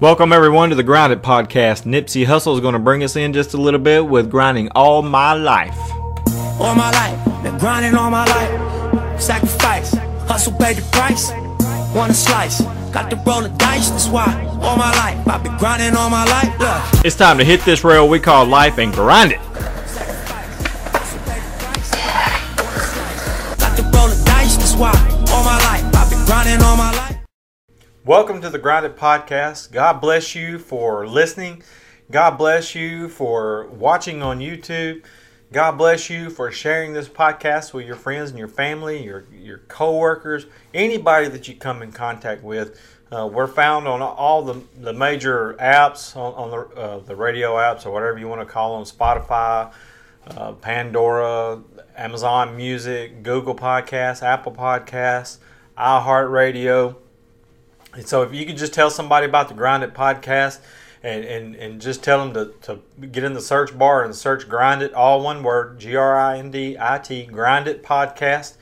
Welcome everyone to the Grind It Podcast. Nipsey Hussle is going to bring us in just a little bit with grinding all my life. All my life, been grinding all my life. Sacrifice, hustle paid the price. Want a slice, got to roll the dice. That's why all my life I've been grinding all my life. Look. It's time to hit this rail we call life and grind it. Got to roll the dice. That's why all my life I've been grinding all my life. Welcome to the Grind It Podcast. God bless you for listening. God bless you for watching on YouTube. God bless you for sharing this podcast with your friends and your family, your your coworkers, anybody that you come in contact with. Uh, we're found on all the, the major apps, on, on the, uh, the radio apps or whatever you want to call them, Spotify, uh, Pandora, Amazon Music, Google Podcasts, Apple Podcasts, iHeartRadio. And so if you could just tell somebody about the Grind It podcast and, and, and just tell them to, to get in the search bar and search Grind It, all one word, G R I N D I T, Grind It podcast.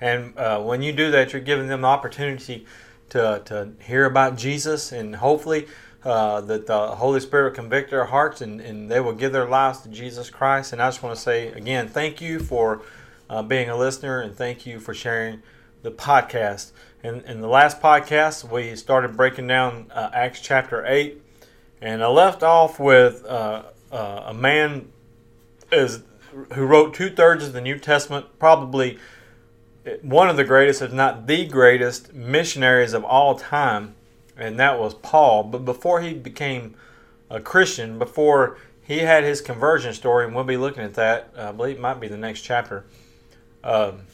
And uh, when you do that, you're giving them the opportunity to, to hear about Jesus and hopefully uh, that the Holy Spirit will convict their hearts and, and they will give their lives to Jesus Christ. And I just want to say again, thank you for uh, being a listener and thank you for sharing the podcast. In, in the last podcast, we started breaking down uh, Acts chapter 8, and I left off with uh, uh, a man is who wrote two thirds of the New Testament, probably one of the greatest, if not the greatest, missionaries of all time, and that was Paul. But before he became a Christian, before he had his conversion story, and we'll be looking at that, I believe it might be the next chapter. Um,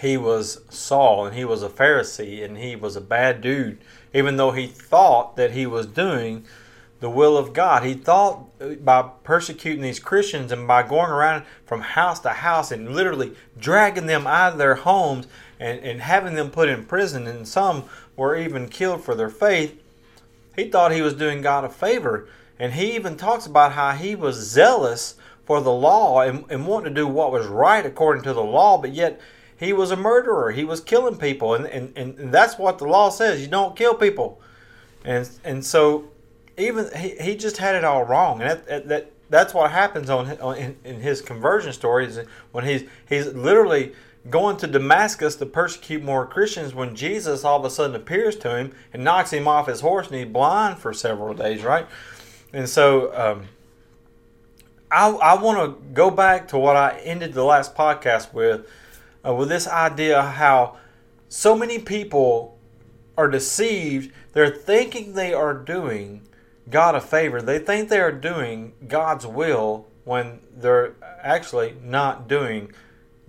he was Saul and he was a Pharisee and he was a bad dude, even though he thought that he was doing the will of God. He thought uh, by persecuting these Christians and by going around from house to house and literally dragging them out of their homes and, and having them put in prison, and some were even killed for their faith, he thought he was doing God a favor. And he even talks about how he was zealous for the law and, and wanting to do what was right according to the law, but yet he was a murderer. He was killing people, and, and, and that's what the law says. You don't kill people, and and so even he, he just had it all wrong, and that, that that's what happens on, on in, in his conversion story is when he's he's literally going to Damascus to persecute more Christians when Jesus all of a sudden appears to him and knocks him off his horse and he's blind for several days, right? And so um, I, I want to go back to what I ended the last podcast with uh, with this idea how so many people are deceived. They're thinking they are doing God a favor. They think they are doing God's will when they're actually not doing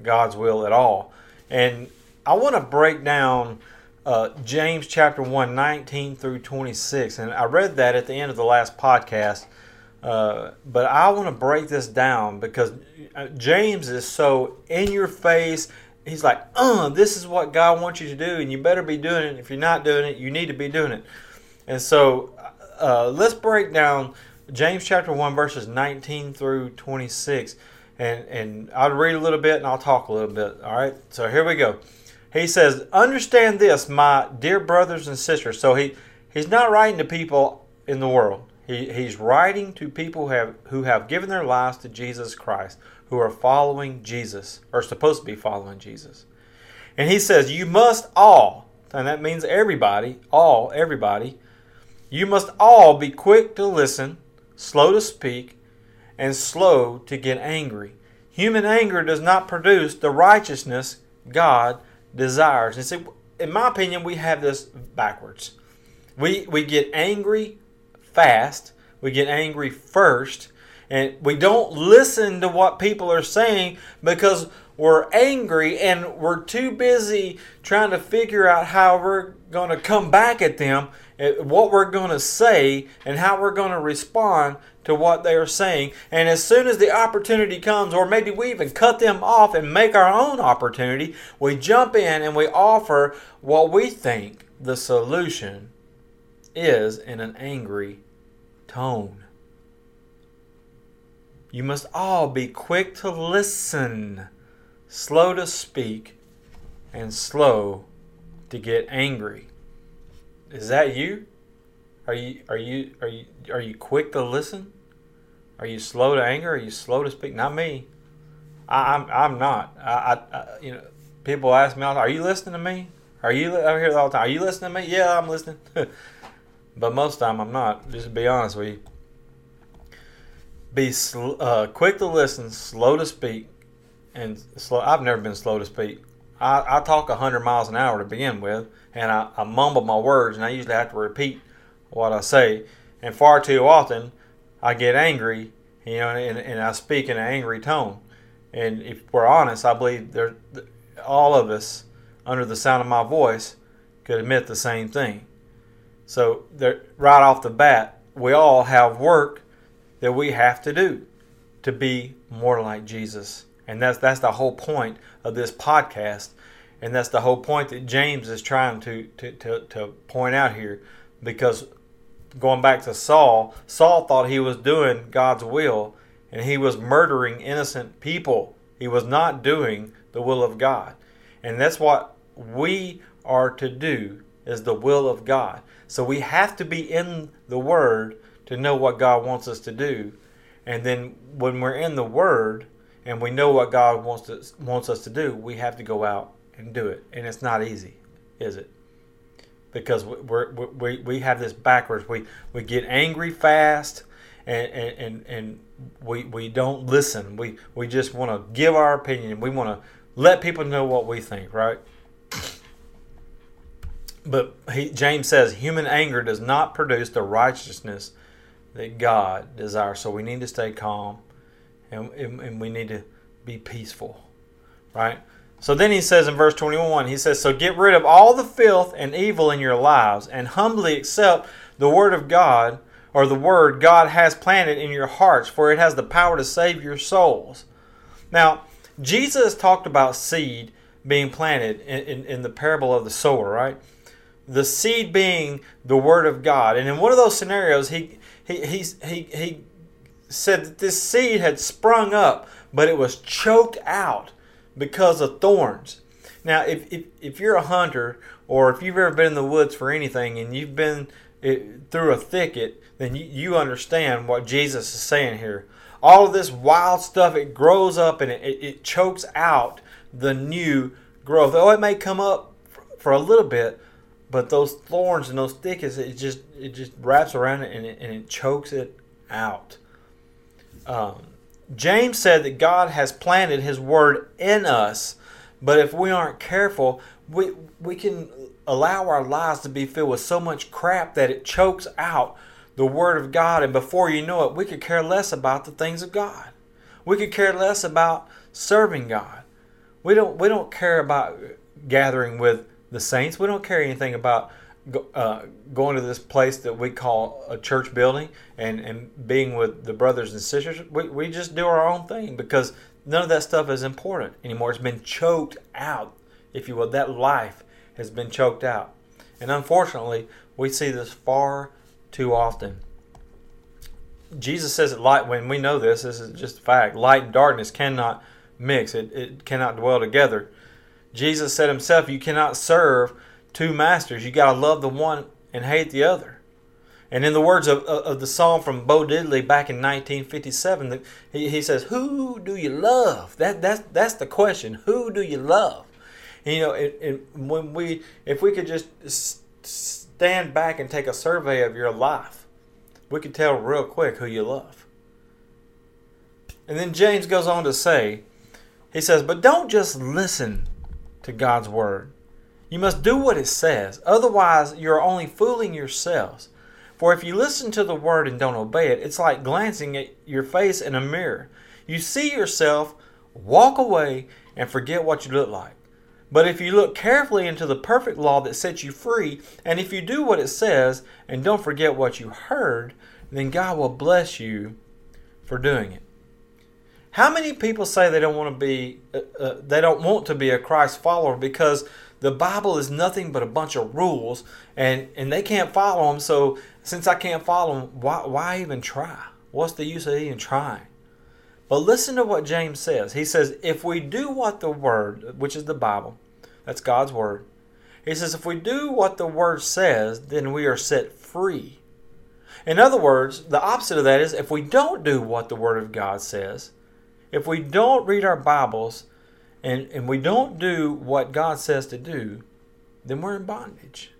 God's will at all. And I want to break down uh, James chapter 1, 19 through 26. And I read that at the end of the last podcast. Uh, but I want to break this down because uh, James is so in your face. He's like, uh, this is what God wants you to do, and you better be doing it. If you're not doing it, you need to be doing it. And so uh, let's break down James chapter 1, verses 19 through 26. And, and I'll read a little bit and I'll talk a little bit. All right, so here we go. He says, Understand this, my dear brothers and sisters. So he, he's not writing to people in the world. He, he's writing to people who have, who have given their lives to Jesus Christ, who are following Jesus, or supposed to be following Jesus. And he says, You must all, and that means everybody, all, everybody, you must all be quick to listen, slow to speak, and slow to get angry. Human anger does not produce the righteousness God desires. And see, in my opinion, we have this backwards. We, we get angry fast, we get angry first, and we don't listen to what people are saying because we're angry and we're too busy trying to figure out how we're going to come back at them, eh, what we're going to say, and how we're going to respond to what they are saying. And as soon as the opportunity comes, or maybe we even cut them off and make our own opportunity, we jump in and we offer what we think the solution is in an angry tone. You must all be quick to listen, slow to speak, and slow to get angry. Is that you? Are you are you are you are you quick to listen? Are you slow to anger? Are you slow to speak? Not me. I, am I'm, I'm not. I, I, I, you know people ask me, "Are you listening to me? Are you?" I hear all the time. Are you listening to me? Yeah, I'm listening. but most of the time I'm not. Just to be honest with you. Be sl- uh, quick to listen, slow to speak, and slow. I've never been slow to speak. I, I talk 100 miles an hour to begin with, and I, I mumble my words, and I usually have to repeat what I say. And far too often, I get angry, you know, and, and I speak in an angry tone. And if we're honest, I believe there, all of us, under the sound of my voice, could admit the same thing. So, right off the bat, we all have work that we have to do to be more like Jesus. And that's that's the whole point of this podcast. And that's the whole point that James is trying to, to, to, to point out here. Because going back to Saul, Saul thought he was doing God's will and he was murdering innocent people. He was not doing the will of God. And that's what we are to do is the will of God. So we have to be in the word to know what God wants us to do. And then when we're in the word, and we know what God wants to, wants us to do, we have to go out and do it. And it's not easy, is it? Because we're, we we have this backwards. We we get angry fast, and and and we we don't listen. We we just want to give our opinion. We want to let people know what we think, right? But he, James says human anger does not produce the righteousness that God desires. So we need to stay calm and, and, and we need to be peaceful, right? So then he says in verse 21, he says, So get rid of all the filth and evil in your lives and humbly accept the word of God or the word God has planted in your hearts, for it has the power to save your souls. Now, Jesus talked about seed being planted in, in, in the parable of the sower, right? The seed being the word of God. And in one of those scenarios, he, he, he, he, he said that this seed had sprung up, but it was choked out because of thorns. Now, if, if, if you're a hunter or if you've ever been in the woods for anything and you've been it, eh, through a thicket, then you, you understand what Jesus is saying here. All of this wild stuff, it grows up and it, it, it chokes out the new growth. Oh, it may come up for a little bit, but those thorns and those thickets, it just it just wraps around it and it, and it chokes it out. Um, James said that God has planted His Word in us, but if we aren't careful, we we can allow our lives to be filled with so much crap that it chokes out the Word of God, and before you know it, we could care less about the things of God. We could care less about serving God. We don't we don't care about gathering with the saints. We don't care anything about uh, going to this place that we call a church building and, and being with the brothers and sisters, we, we just do our own thing because none of that stuff is important anymore. It's been choked out, if you will. That life has been choked out. And unfortunately, we see this far too often. Jesus says that light, when we know this, this is just a fact, light and darkness cannot mix, it, it cannot dwell together. Jesus said himself, You cannot serve two masters. You got to love the one and hate the other. And in the words of, of the song from Bo Diddley back in 1957, he, he says, "Who do you love?" That that's that's the question. Who do you love? And, you know, it, it, when we if we could just stand back and take a survey of your life, we could tell real quick who you love. And then James goes on to say, he says, "But don't just listen to God's word." You must do what it says, otherwise, you're only fooling yourselves. For if you listen to the word and don't obey it, it's like glancing at your face in a mirror. You see yourself, walk away, and forget what you look like. But if you look carefully into the perfect law that sets you free, and if you do what it says and don't forget what you heard, then God will bless you for doing it. How many people say they don't want to be uh, uh, they don't want to be a Christ follower because the Bible is nothing but a bunch of rules, and and they can't follow them. So since I can't follow them, why why even try? What's the use of even trying? But listen to what James says. He says, if we do what the Word, which is the Bible, that's God's Word. He says, if we do what the Word says, then we are set free In other words, the opposite of that is if we don't do what the Word of God says, if we don't read our Bibles and, and we don't do what God says to do, then we're in bondage.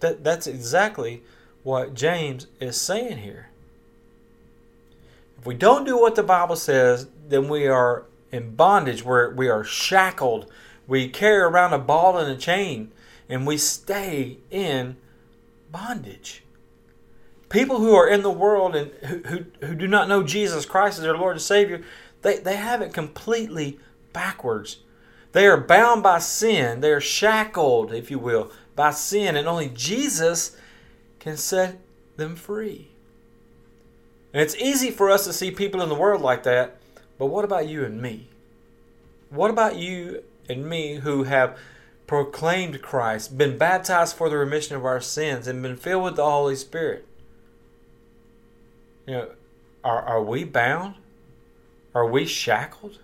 That, that's exactly what James is saying here. If we don't do what the Bible says, then we are in bondage, where we are shackled. We carry around a ball and a chain, and we stay in bondage. People who are in the world and who, who, who do not know Jesus Christ as their Lord and Savior, they, they have it completely backwards. They are bound by sin. They are shackled, if you will, by sin, and only Jesus can set them free. And it's easy for us to see people in the world like that, but what about you and me? What about you and me who have proclaimed Christ, been baptized for the remission of our sins, and been filled with the Holy Spirit? You know, are, are we bound? Are we shackled?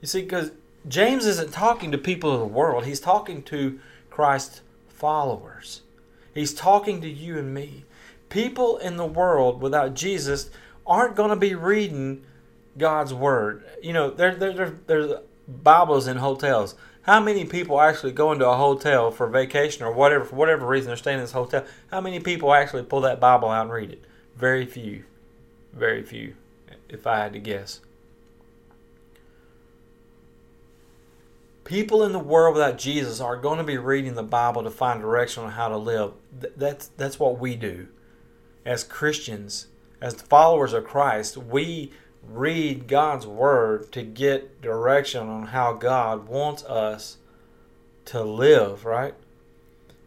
You see, because James isn't talking to people of the world, he's talking to Christ's followers. He's talking to you and me. People in the world without Jesus aren't going to be reading God's Word. You know, there, there, there, there's Bibles in hotels. How many people actually go into a hotel for vacation or whatever, for whatever reason they're staying in this hotel? How many people actually pull that Bible out and read it? Very few. Very few, if I had to guess. People in the world without Jesus are going to be reading the Bible to find direction on how to live. That's, that's what we do. As Christians, as followers of Christ, we read God's Word to get direction on how God wants us to live, right?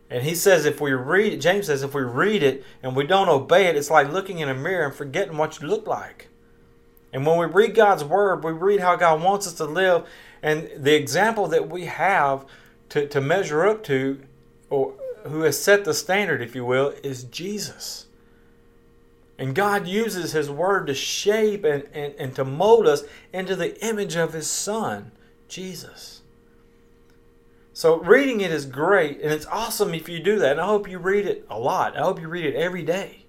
And he says if we read it, James says if we read it and we don't obey it, it's like looking in a mirror and forgetting what you look like. And when we read God's word, we read how God wants us to live. And the example that we have to, to measure up to, or who has set the standard, if you will, is Jesus. And God uses His Word to shape and, and, and to mold us into the image of His Son, Jesus. So reading it is great, and it's awesome if you do that. And I hope you read it a lot. I hope you read it every day.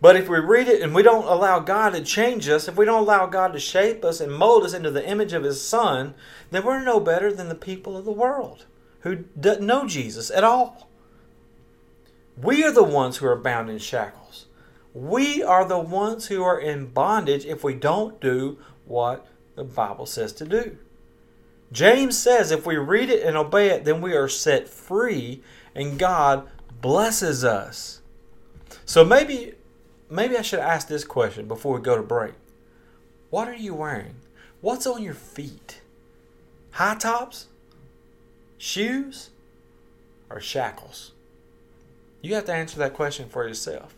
But if we read it and we don't allow God to change us, if we don't allow God to shape us and mold us into the image of His Son, then we're no better than the people of the world who don't know Jesus at all. We are the ones who are bound in shackles. We are the ones who are in bondage if we don't do what the Bible says to do. James says if we read it and obey it, then we are set free and God blesses us. So maybe maybe I should ask this question before we go to break. What are you wearing? What's on your feet? High tops? Shoes? Or shackles? You have to answer that question for yourself.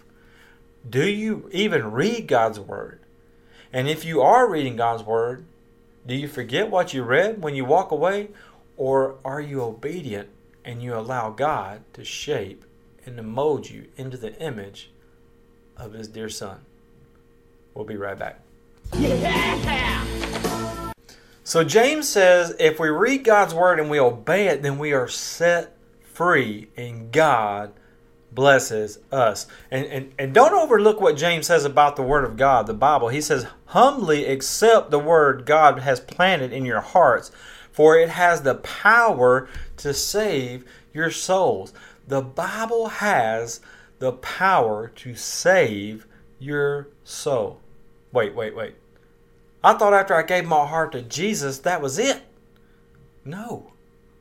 Do you even read God's Word? And if you are reading God's Word, do you forget what you read when you walk away? Or are you obedient and you allow God to shape and to mold you into the image of His dear Son? We'll be right back. Yeah! So James says if we read God's Word and we obey it, then we are set free and God blesses us. And, and, and don't overlook what James says about the Word of God, the Bible. He says, humbly accept the Word God has planted in your hearts, for it has the power to save your souls. The Bible has the power to save your soul. Wait, wait, wait. I thought after I gave my heart to Jesus, that was it. No,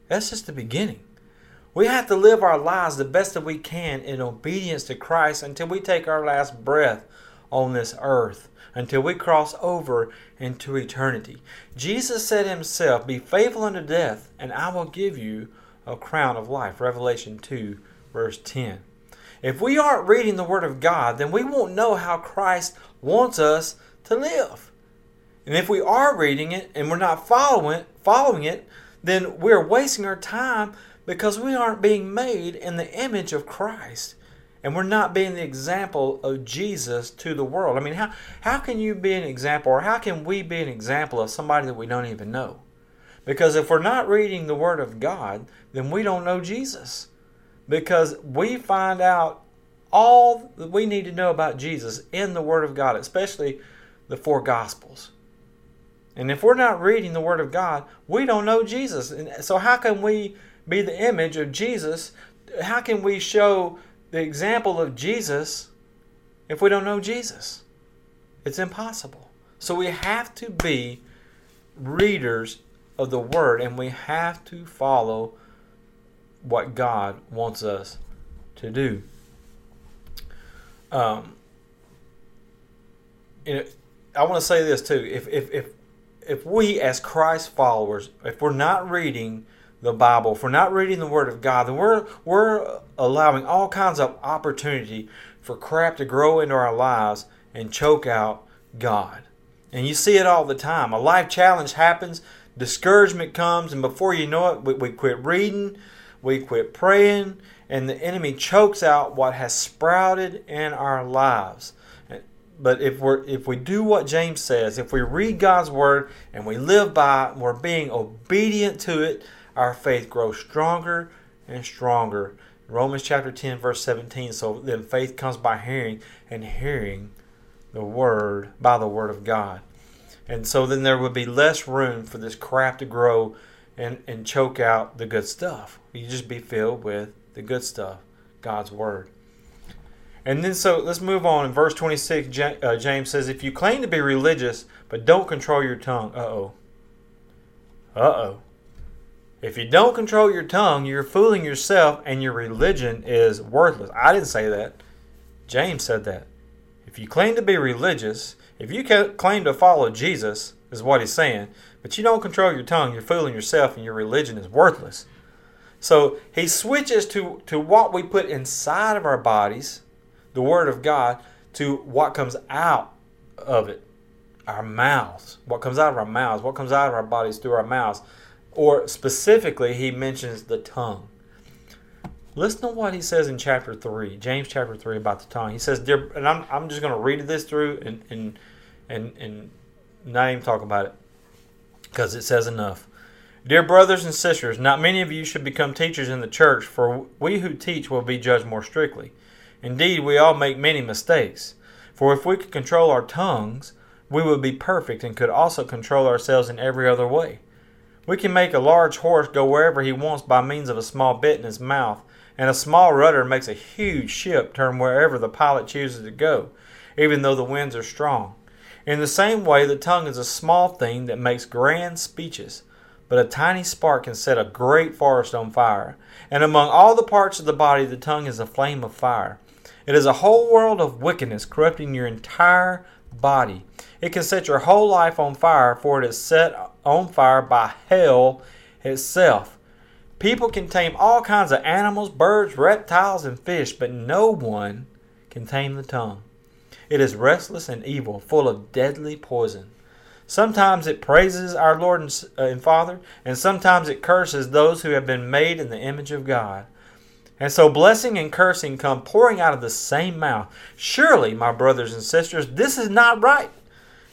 that's just the beginning. We have to live our lives the best that we can in obedience to Christ until we take our last breath on this earth, until we cross over into eternity. Jesus said himself, Be faithful unto death, and I will give you a crown of life. Revelation 2, verse 10. If we aren't reading the Word of God, then we won't know how Christ wants us to live. And if we are reading it and we're not following following it, then we're wasting our time because we aren't being made in the image of Christ and we're not being the example of Jesus to the world. I mean, how, how can you be an example or how can we be an example of somebody that we don't even know? Because if we're not reading the Word of God, then we don't know Jesus. Because we find out all that we need to know about Jesus in the Word of God, especially the four Gospels. And if we're not reading the Word of God, we don't know Jesus. And so, how can we be the image of Jesus? How can we show the example of Jesus if we don't know Jesus? It's impossible. So, we have to be readers of the Word and we have to follow what God wants us to do. Um, you know, I want to say this too. If if if if we as Christ followers, if we're not reading the Bible, if we're not reading the Word of God, then we're we're allowing all kinds of opportunity for crap to grow into our lives and choke out God. And you see it all the time. A life challenge happens, discouragement comes, and before you know it, we, we quit reading, we quit praying, and the enemy chokes out what has sprouted in our lives. But if we if we do what James says, if we read God's word and we live by it, and we're being obedient to it, our faith grows stronger and stronger. Romans chapter 10 verse 17 so then faith comes by hearing and hearing the word by the word of God. And so then there would be less room for this crap to grow and, and choke out the good stuff. You just be filled with the good stuff, God's word. And then so let's move on. In verse 26, uh, James says, If you claim to be religious but don't control your tongue, uh oh. Uh oh. If you don't control your tongue, you're fooling yourself and your religion is worthless. I didn't say that. James said that. If you claim to be religious, if you claim to follow Jesus, is what he's saying, but you don't control your tongue, you're fooling yourself and your religion is worthless. So he switches to, to what we put inside of our bodies, the Word of God, to what comes out of it, our mouths. What comes out of our mouths, what comes out of our bodies through our mouths. Or specifically, he mentions the tongue. Listen to what he says in chapter 3, James chapter 3 about the tongue. He says, Dear, and I'm, I'm just going to read this through and, and, and, and not even talk about it because it says enough. Dear brothers and sisters, not many of you should become teachers in the church, for we who teach will be judged more strictly. Indeed, we all make many mistakes. For if we could control our tongues, we would be perfect and could also control ourselves in every other way. We can make a large horse go wherever he wants by means of a small bit in his mouth, and a small rudder makes a huge ship turn wherever the pilot chooses to go, even though the winds are strong. In the same way, the tongue is a small thing that makes grand speeches but a tiny spark can set a great forest on fire. And among all the parts of the body, the tongue is a flame of fire. It is a whole world of wickedness corrupting your entire body. It can set your whole life on fire, for it is set on fire by hell itself. People can tame all kinds of animals, birds, reptiles, and fish, but no one can tame the tongue. It is restless and evil, full of deadly poison. Sometimes it praises our Lord and, uh, and Father, and sometimes it curses those who have been made in the image of God. And so blessing and cursing come pouring out of the same mouth. Surely, my brothers and sisters, this is not right.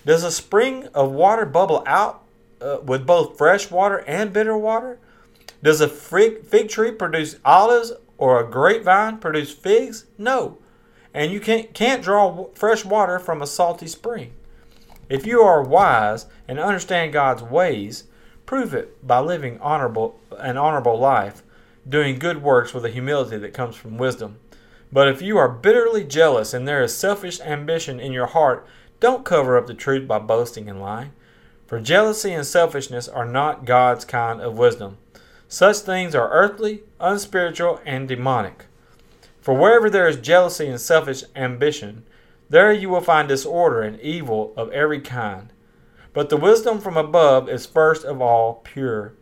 Does a spring of water bubble out uh, with both fresh water and bitter water? Does a fig tree produce olives or a grapevine produce figs? No. And you can't, can't draw fresh water from a salty spring. If you are wise and understand God's ways, prove it by living honorable an honorable life, doing good works with a humility that comes from wisdom. But if you are bitterly jealous and there is selfish ambition in your heart, don't cover up the truth by boasting and lying. For jealousy and selfishness are not God's kind of wisdom. Such things are earthly, unspiritual, and demonic. For wherever there is jealousy and selfish ambition, there you will find disorder and evil of every kind. But the wisdom from above is first of all pure.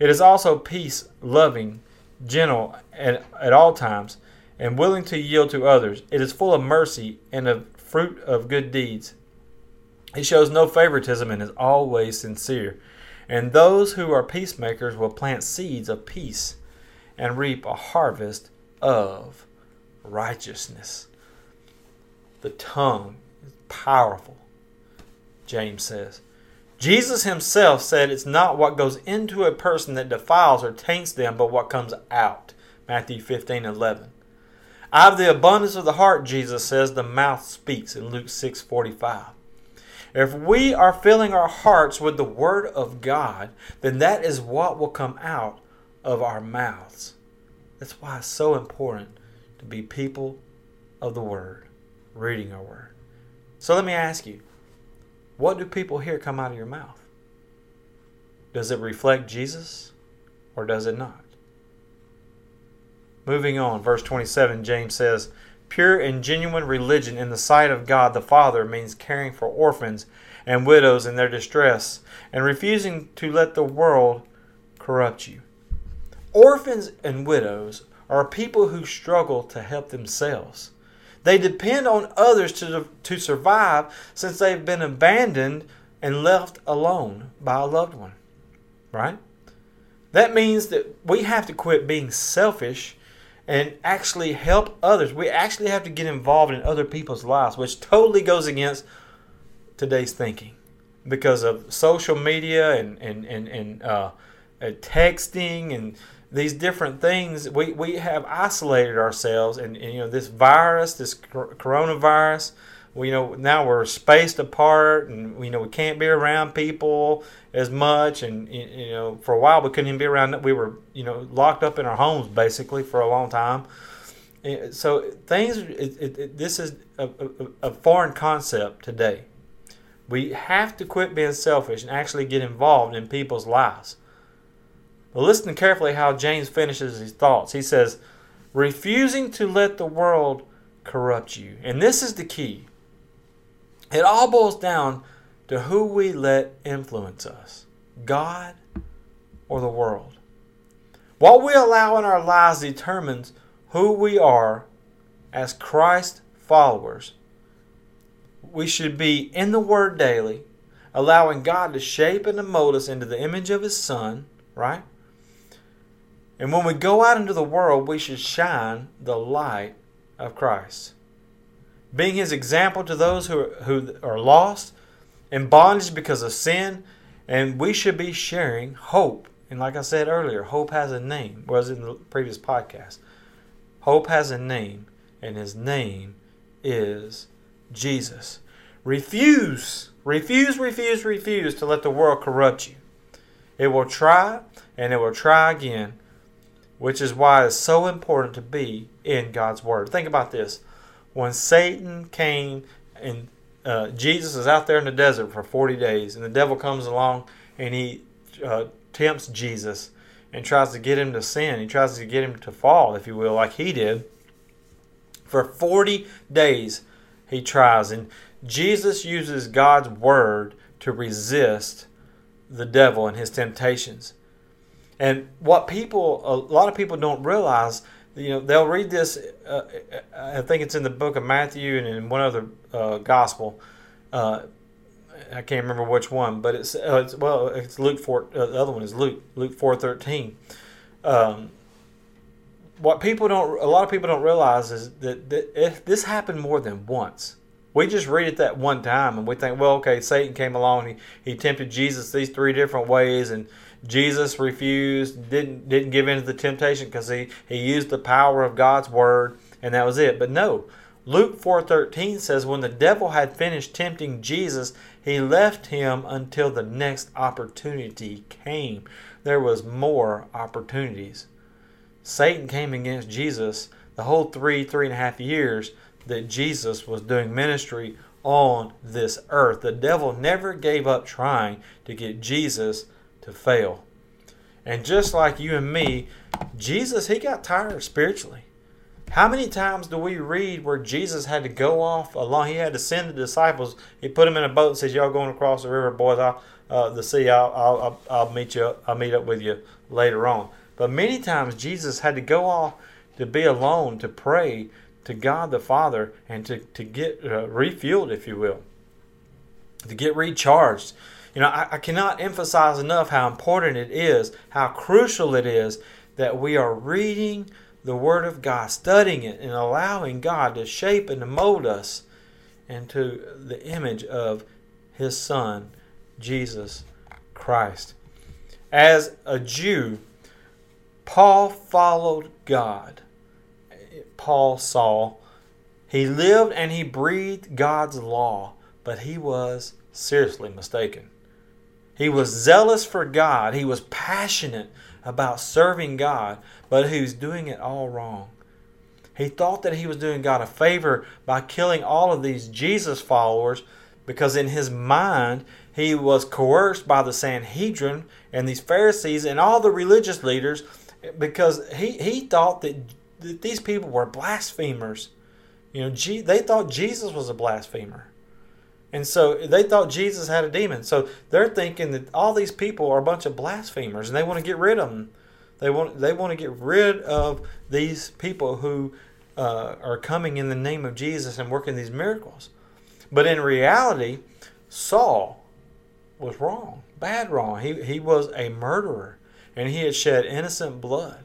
It is also peace, loving, gentle at, at all times, and willing to yield to others. It is full of mercy and of fruit of good deeds. It shows no favoritism and is always sincere. And those who are peacemakers will plant seeds of peace and reap a harvest of righteousness. The tongue is powerful, James says. Jesus himself said it's not what goes into a person that defiles or taints them, but what comes out. Matthew 15 11. Out of the abundance of the heart, Jesus says, the mouth speaks in Luke 6 45. If we are filling our hearts with the Word of God, then that is what will come out of our mouths. That's why it's so important to be people of the Word, reading our Word. So let me ask you what do people hear come out of your mouth? Does it reflect Jesus or does it not? Moving on, verse 27, James says, Pure and genuine religion in the sight of God the Father means caring for orphans and widows in their distress and refusing to let the world corrupt you. Orphans and widows are people who struggle to help themselves. They depend on others to, to survive since they've been abandoned and left alone by a loved one. Right? That means that we have to quit being selfish and actually help others. We actually have to get involved in other people's lives, which totally goes against today's thinking because of social media and, and, and, and uh, uh, texting and these different things. We, we have isolated ourselves, and, and you know, this virus, this coronavirus, we, you know now we're spaced apart and you know we can't be around people as much and you know for a while we couldn't even be around we were you know locked up in our homes basically for a long time eh, so things it, it, it, this is a, a, a foreign concept today we have to quit being selfish and actually get involved in people's lives but listen carefully how james finishes his thoughts he says refusing to let the world corrupt you and this is the key it all boils down to who we let influence us God or the world. What we allow in our lives determines who we are as Christ followers. We should be in the Word daily, allowing God to shape and to mold us into the image of His Son, right? And when we go out into the world, we should shine the light of Christ being his example to those who are, who are lost in bondage because of sin, and we should be sharing hope. And like I said earlier, hope has a name. Was in the previous podcast. Hope has a name, and his name is Jesus. Refuse, refuse, refuse, refuse to let the world corrupt you. It will try and it will try again, which is why it's so important to be in God's Word. Think about this when Satan came and uh, Jesus is out there in the desert for 40 days, and the devil comes along and he uh, tempts Jesus and tries to get him to sin. He tries to get him to fall, if you will, like he did. For 40 days, he tries. And Jesus uses God's word to resist the devil and his temptations. And what people, a lot of people don't realize you know they'll read this. Uh, I think it's in the book of Matthew and in one other uh, gospel. Uh, I can't remember which one, but it's, uh, it's well, it's Luke four. Uh, the other one is Luke Luke four thirteen. Um, what people don't, a lot of people don't realize is that, that this happened more than once. We just read it that one time and we think, well, okay, Satan came along he, he tempted Jesus these three different ways and Jesus refused, didn't didn't give in to the temptation because he, he used the power of God's word and that was it. But no, Luke 4:13 says when the devil had finished tempting Jesus, he left him until the next opportunity came. There was more opportunities. Satan came against Jesus the whole three, three and a half years that Jesus was doing ministry on this earth. The devil never gave up trying to get Jesus to fail. And just like you and me, Jesus, he got tired spiritually. How many times do we read where Jesus had to go off along? He had to send the disciples. He put them in a boat and says, "Y'all going across the river, boys? I'll, uh, the sea. I'll, I'll, I'll meet you. I'll meet up with you later on." But many times Jesus had to go off to be alone to pray to God the Father and to to get uh, refueled, if you will, to get recharged. You know, I, I cannot emphasize enough how important it is, how crucial it is that we are reading the Word of God, studying it, and allowing God to shape and to mold us into the image of His Son, Jesus Christ. As a Jew, Paul followed God. Paul saw. He lived and he breathed God's law, but he was seriously mistaken. He was zealous for God. He was passionate about serving God, but he was doing it all wrong. He thought that he was doing God a favor by killing all of these Jesus followers because in his mind he was coerced by the Sanhedrin and these Pharisees and all the religious leaders because he, he thought that, that these people were blasphemers. You know, they thought Jesus was a blasphemer. And so they thought Jesus had a demon. So they're thinking that all these people are a bunch of blasphemers and they want to get rid of them. They want they want to get rid of these people who uh, are coming in the name of Jesus and working these miracles. But in reality, Saul was wrong, bad wrong. He, he was a murderer and he had shed innocent blood.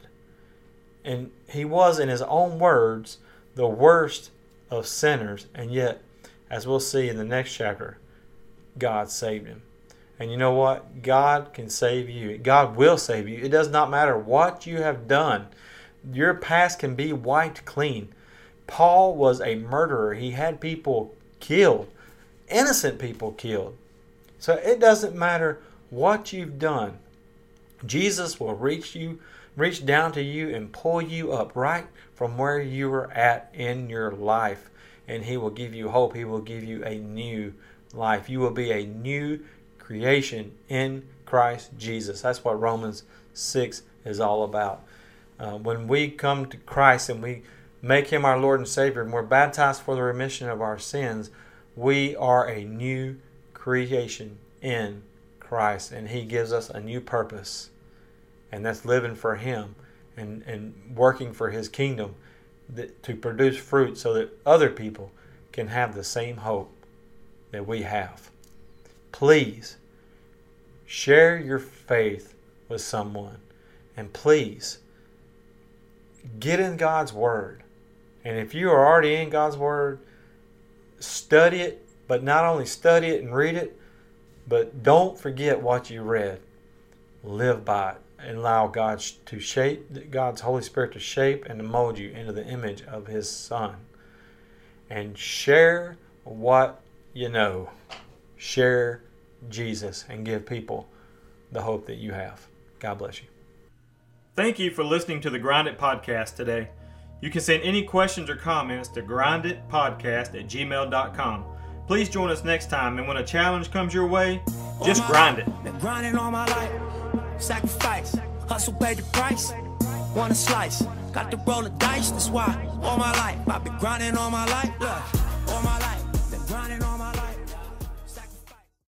And he was, in his own words, the worst of sinners. And yet, as we'll see in the next chapter, God saved him. And you know what? God can save you. God will save you. It does not matter what you have done. Your past can be wiped clean. Paul was a murderer. He had people killed, innocent people killed. So it doesn't matter what you've done. Jesus will reach you, reach down to you and pull you up right from where you were at in your life. And he will give you hope. He will give you a new life. You will be a new creation in Christ Jesus. That's what Romans 6 is all about. Uh, when we come to Christ and we make him our Lord and Savior and we're baptized for the remission of our sins, we are a new creation in Christ and he gives us a new purpose. And that's living for him and, and working for his kingdom that, to produce fruit so that other people can have the same hope that we have. Please share your faith with someone and please get in God's Word. And if you are already in God's Word, study it, but not only study it and read it, but don't forget what you read. Live by it allow God to shape, God's Holy Spirit to shape and to mold you into the image of His Son. And share what you know. Share Jesus and give people the hope that you have. God bless you. Thank you for listening to the Grind It Podcast today. You can send any questions or comments to grinditpodcast at gmail.com. Please join us next time, and when a challenge comes your way, just grind it. Sacrifice, hustle pay the price. Want a slice, got to roll the dice, that's why all my life I've been grinding all my life, look, all my life.